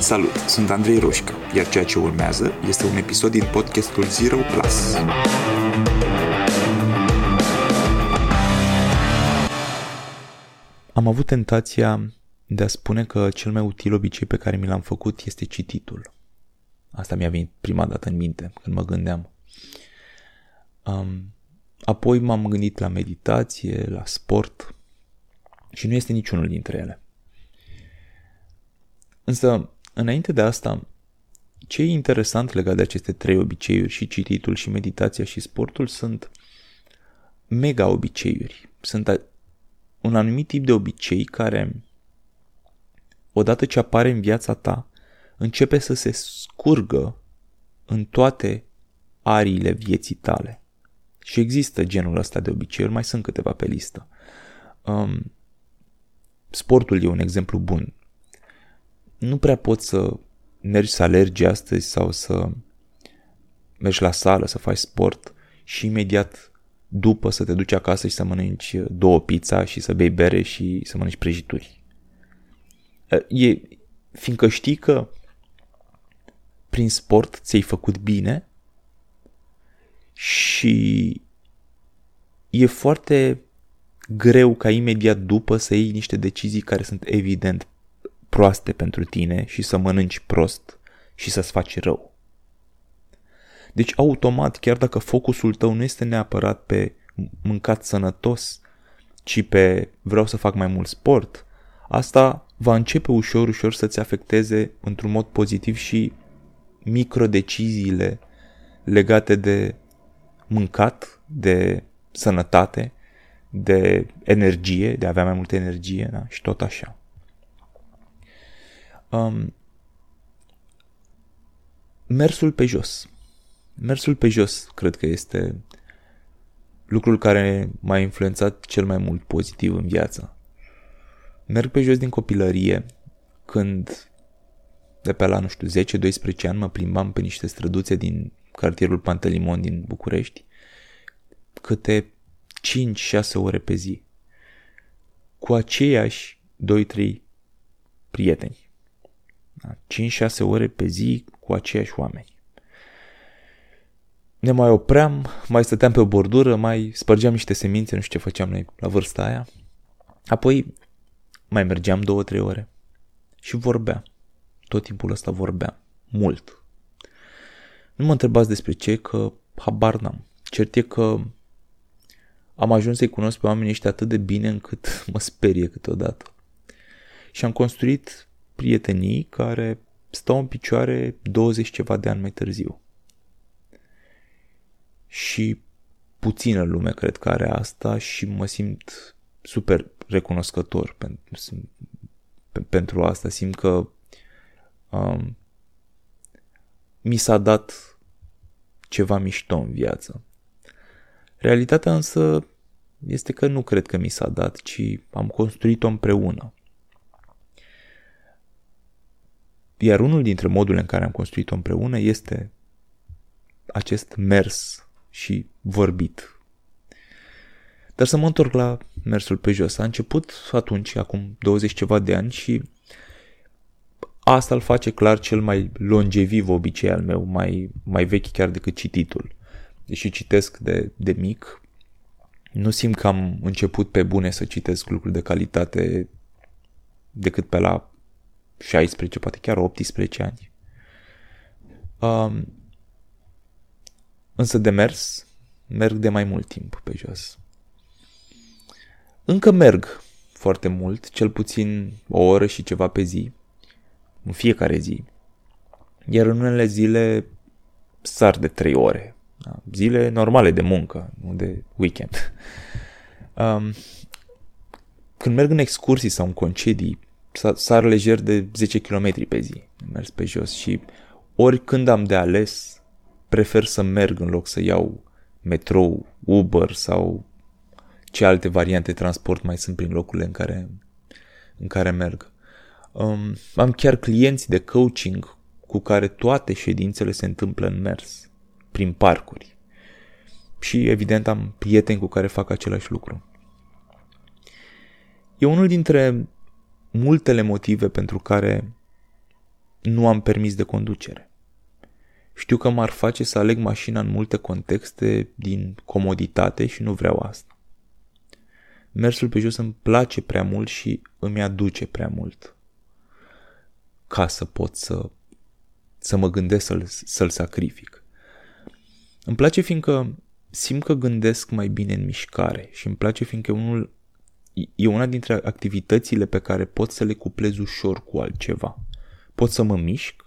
Salut, sunt Andrei Roșca, iar ceea ce urmează este un episod din podcastul Zero Plus. Am avut tentația de a spune că cel mai util obicei pe care mi l-am făcut este cititul. Asta mi-a venit prima dată în minte când mă gândeam. Um, apoi m-am gândit la meditație, la sport și nu este niciunul dintre ele. Însă, înainte de asta, ce e interesant legat de aceste trei obiceiuri, și cititul, și meditația, și sportul, sunt mega obiceiuri. Sunt un anumit tip de obicei care, odată ce apare în viața ta, începe să se scurgă în toate ariile vieții tale. Și există genul ăsta de obiceiuri, mai sunt câteva pe listă. Um, sportul e un exemplu bun nu prea poți să mergi să alergi astăzi sau să mergi la sală, să faci sport și imediat după să te duci acasă și să mănânci două pizza și să bei bere și să mănânci prăjituri. E, fiindcă știi că prin sport ți-ai făcut bine și e foarte greu ca imediat după să iei niște decizii care sunt evident proaste pentru tine și să mănânci prost și să-ți faci rău. Deci automat, chiar dacă focusul tău nu este neapărat pe mâncat sănătos, ci pe vreau să fac mai mult sport, asta va începe ușor, ușor să-ți afecteze într-un mod pozitiv și microdeciziile legate de mâncat, de sănătate, de energie, de a avea mai multă energie da? și tot așa. Um, mersul pe jos. Mersul pe jos cred că este lucrul care m-a influențat cel mai mult pozitiv în viață. Merg pe jos din copilărie, când de pe la, nu știu, 10-12 ani mă plimbam pe niște străduțe din cartierul Pantelimon din București, câte 5-6 ore pe zi, cu aceiași 2-3 prieteni. 5-6 ore pe zi cu aceiași oameni. Ne mai opream, mai stăteam pe o bordură, mai spărgeam niște semințe, nu știu ce făceam noi la vârsta aia. Apoi mai mergeam două, trei ore și vorbeam. Tot timpul ăsta vorbeam. Mult. Nu mă întrebați despre ce, că habar n-am. Cert e că am ajuns să-i cunosc pe oamenii ăștia atât de bine încât mă sperie câteodată. Și am construit prietenii care stau în picioare 20 ceva de ani mai târziu. Și puțină lume cred că are asta și mă simt super recunoscător pentru, pentru asta. Simt că um, mi s-a dat ceva mișto în viață. Realitatea însă este că nu cred că mi s-a dat, ci am construit-o împreună. Iar unul dintre modurile în care am construit-o împreună este acest mers și vorbit. Dar să mă întorc la mersul pe jos. A început atunci, acum 20 ceva de ani și asta îl face clar cel mai longeviv obicei al meu, mai, mai vechi chiar decât cititul. Deși citesc de, de mic, nu simt că am început pe bune să citesc lucruri de calitate decât pe la 16, poate chiar 18 ani. Um, însă de mers, merg de mai mult timp pe jos. Încă merg foarte mult, cel puțin o oră și ceva pe zi, în fiecare zi. Iar în unele zile sar de 3 ore. Da? Zile normale de muncă, nu de weekend. Um, când merg în excursii sau în concedii, sar lejer de 10 km pe zi, mers pe jos și oricând am de ales, prefer să merg în loc să iau metrou, Uber sau ce alte variante de transport mai sunt prin locurile în care, în care merg. Um, am chiar clienți de coaching cu care toate ședințele se întâmplă în mers, prin parcuri. Și evident am prieteni cu care fac același lucru. E unul dintre multele motive pentru care nu am permis de conducere. Știu că m-ar face să aleg mașina în multe contexte din comoditate și nu vreau asta. Mersul pe jos îmi place prea mult și îmi aduce prea mult ca să pot să, să mă gândesc să-l, să-l sacrific. Îmi place fiindcă simt că gândesc mai bine în mișcare și îmi place fiindcă unul, e una dintre activitățile pe care pot să le cuplez ușor cu altceva. Pot să mă mișc,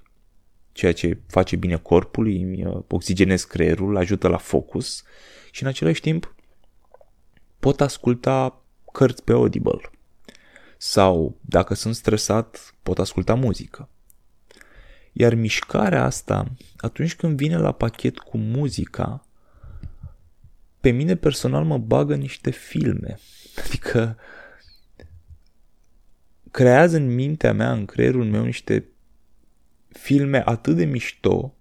ceea ce face bine corpului, îmi uh, oxigenez creierul, ajută la focus și în același timp pot asculta cărți pe Audible. Sau, dacă sunt stresat, pot asculta muzică. Iar mișcarea asta, atunci când vine la pachet cu muzica, pe mine personal mă bagă niște filme. Adică creează în mintea mea, în creierul meu, niște filme atât de mișto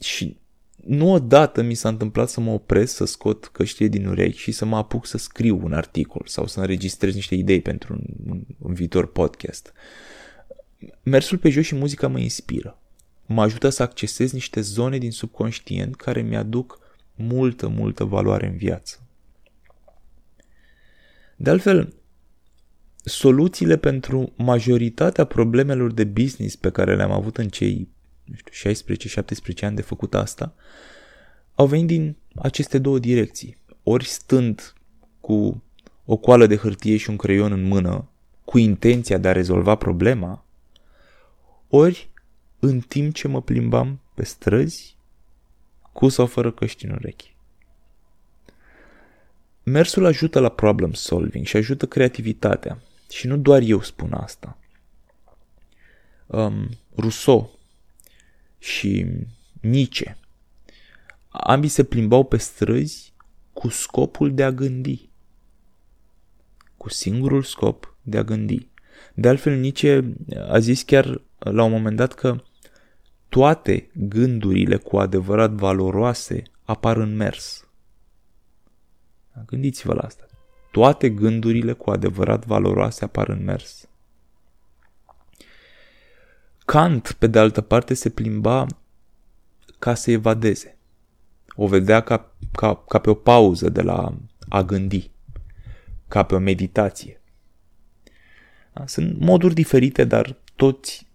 și nu odată mi s-a întâmplat să mă opresc, să scot căștile din urechi și să mă apuc să scriu un articol sau să înregistrez niște idei pentru un, un, un viitor podcast. Mersul pe jos și muzica mă inspiră. Mă ajută să accesez niște zone din subconștient care mi-aduc multă, multă valoare în viață. De altfel, soluțiile pentru majoritatea problemelor de business pe care le-am avut în cei nu știu, 16-17 ani de făcut asta, au venit din aceste două direcții. Ori stând cu o coală de hârtie și un creion în mână, cu intenția de a rezolva problema, ori în timp ce mă plimbam pe străzi, cu sau fără căști în urechi. Mersul ajută la problem solving și ajută creativitatea. Și nu doar eu spun asta. Um, Rousseau și Nietzsche. Ambii se plimbau pe străzi cu scopul de a gândi. Cu singurul scop de a gândi. De altfel, Nietzsche a zis chiar la un moment dat că toate gândurile cu adevărat valoroase apar în mers. Gândiți-vă la asta. Toate gândurile cu adevărat valoroase apar în mers. Kant, pe de altă parte, se plimba ca să evadeze. O vedea ca, ca, ca pe o pauză de la a gândi, ca pe o meditație. Da? Sunt moduri diferite, dar toți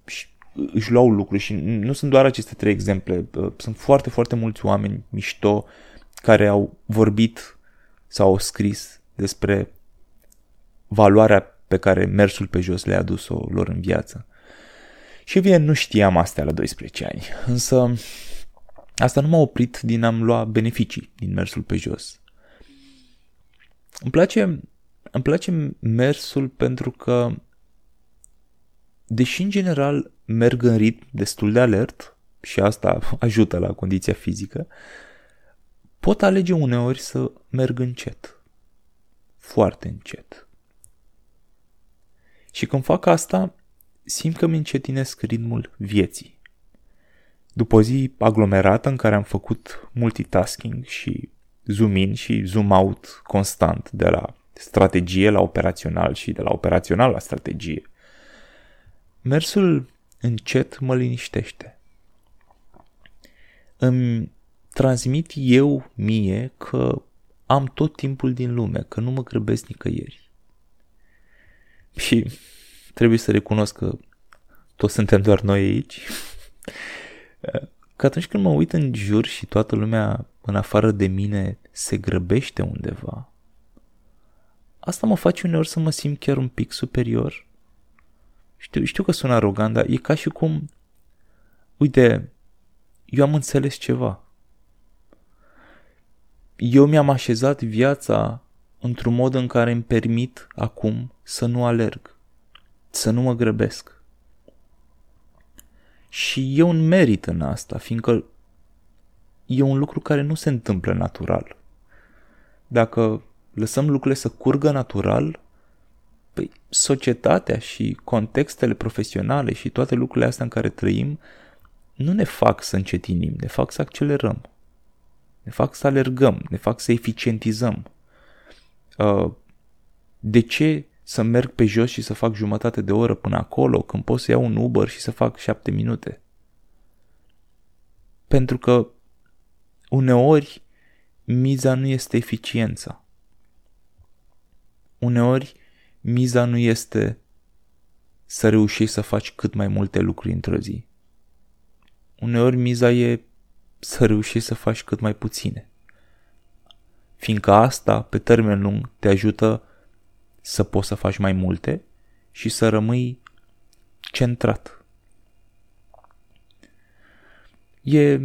își luau lucruri și nu sunt doar aceste trei exemple. Sunt foarte, foarte mulți oameni mișto care au vorbit sau au scris despre valoarea pe care mersul pe jos le-a adus-o lor în viață. Și evident nu știam astea la 12 ani, însă asta nu m-a oprit din a-mi lua beneficii din mersul pe jos. Îmi place, îmi place mersul pentru că, deși în general merg în ritm destul de alert, și asta ajută la condiția fizică, pot alege uneori să merg încet. Foarte încet. Și când fac asta, simt că mi încetinesc ritmul vieții. După o zi aglomerată în care am făcut multitasking și zoom in și zoom out constant de la strategie la operațional și de la operațional la strategie, mersul încet mă liniștește. Îmi transmit eu mie că am tot timpul din lume, că nu mă grăbesc nicăieri. Și trebuie să recunosc că toți suntem doar noi aici. Că atunci când mă uit în jur și toată lumea în afară de mine se grăbește undeva, asta mă face uneori să mă simt chiar un pic superior. Știu, știu că sună arogant, dar e ca și cum, uite, eu am înțeles ceva. Eu mi-am așezat viața într-un mod în care îmi permit acum să nu alerg să nu mă grăbesc. Și e un merit în asta, fiindcă e un lucru care nu se întâmplă natural. Dacă lăsăm lucrurile să curgă natural, păi societatea și contextele profesionale și toate lucrurile astea în care trăim nu ne fac să încetinim, ne fac să accelerăm. Ne fac să alergăm, ne fac să eficientizăm. Uh, de ce să merg pe jos și să fac jumătate de oră până acolo, când pot să iau un Uber și să fac șapte minute. Pentru că uneori miza nu este eficiența. Uneori miza nu este să reușești să faci cât mai multe lucruri într-o zi. Uneori miza e să reușești să faci cât mai puține. Fiindcă asta, pe termen lung, te ajută să poți să faci mai multe și să rămâi centrat. E...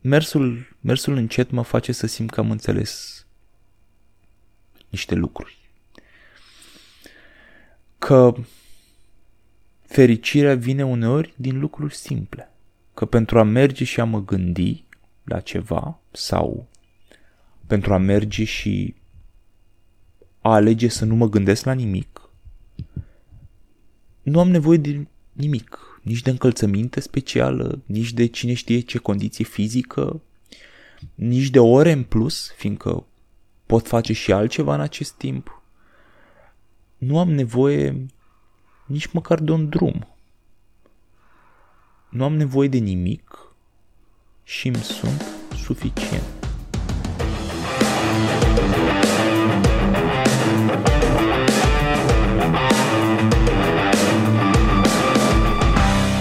Mersul, mersul încet mă face să simt că am înțeles niște lucruri. Că fericirea vine uneori din lucruri simple. Că pentru a merge și a mă gândi la ceva sau pentru a merge și a alege să nu mă gândesc la nimic, nu am nevoie de nimic, nici de încălțăminte specială, nici de cine știe ce condiție fizică, nici de ore în plus, fiindcă pot face și altceva în acest timp. Nu am nevoie nici măcar de un drum. Nu am nevoie de nimic și îmi sunt suficient.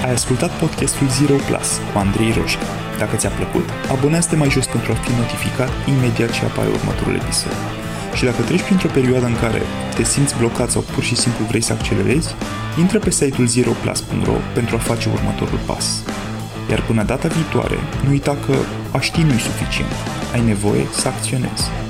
Ai ascultat podcastul Zero Plus cu Andrei Roșca. Dacă ți-a plăcut, abonează-te mai jos pentru a fi notificat imediat ce apare următorul episod. Și dacă treci printr-o perioadă în care te simți blocat sau pur și simplu vrei să accelerezi, intră pe site-ul zeroplus.ro pentru a face următorul pas. Iar până data viitoare, nu uita că a ști nu suficient. Ai nevoie să acționezi.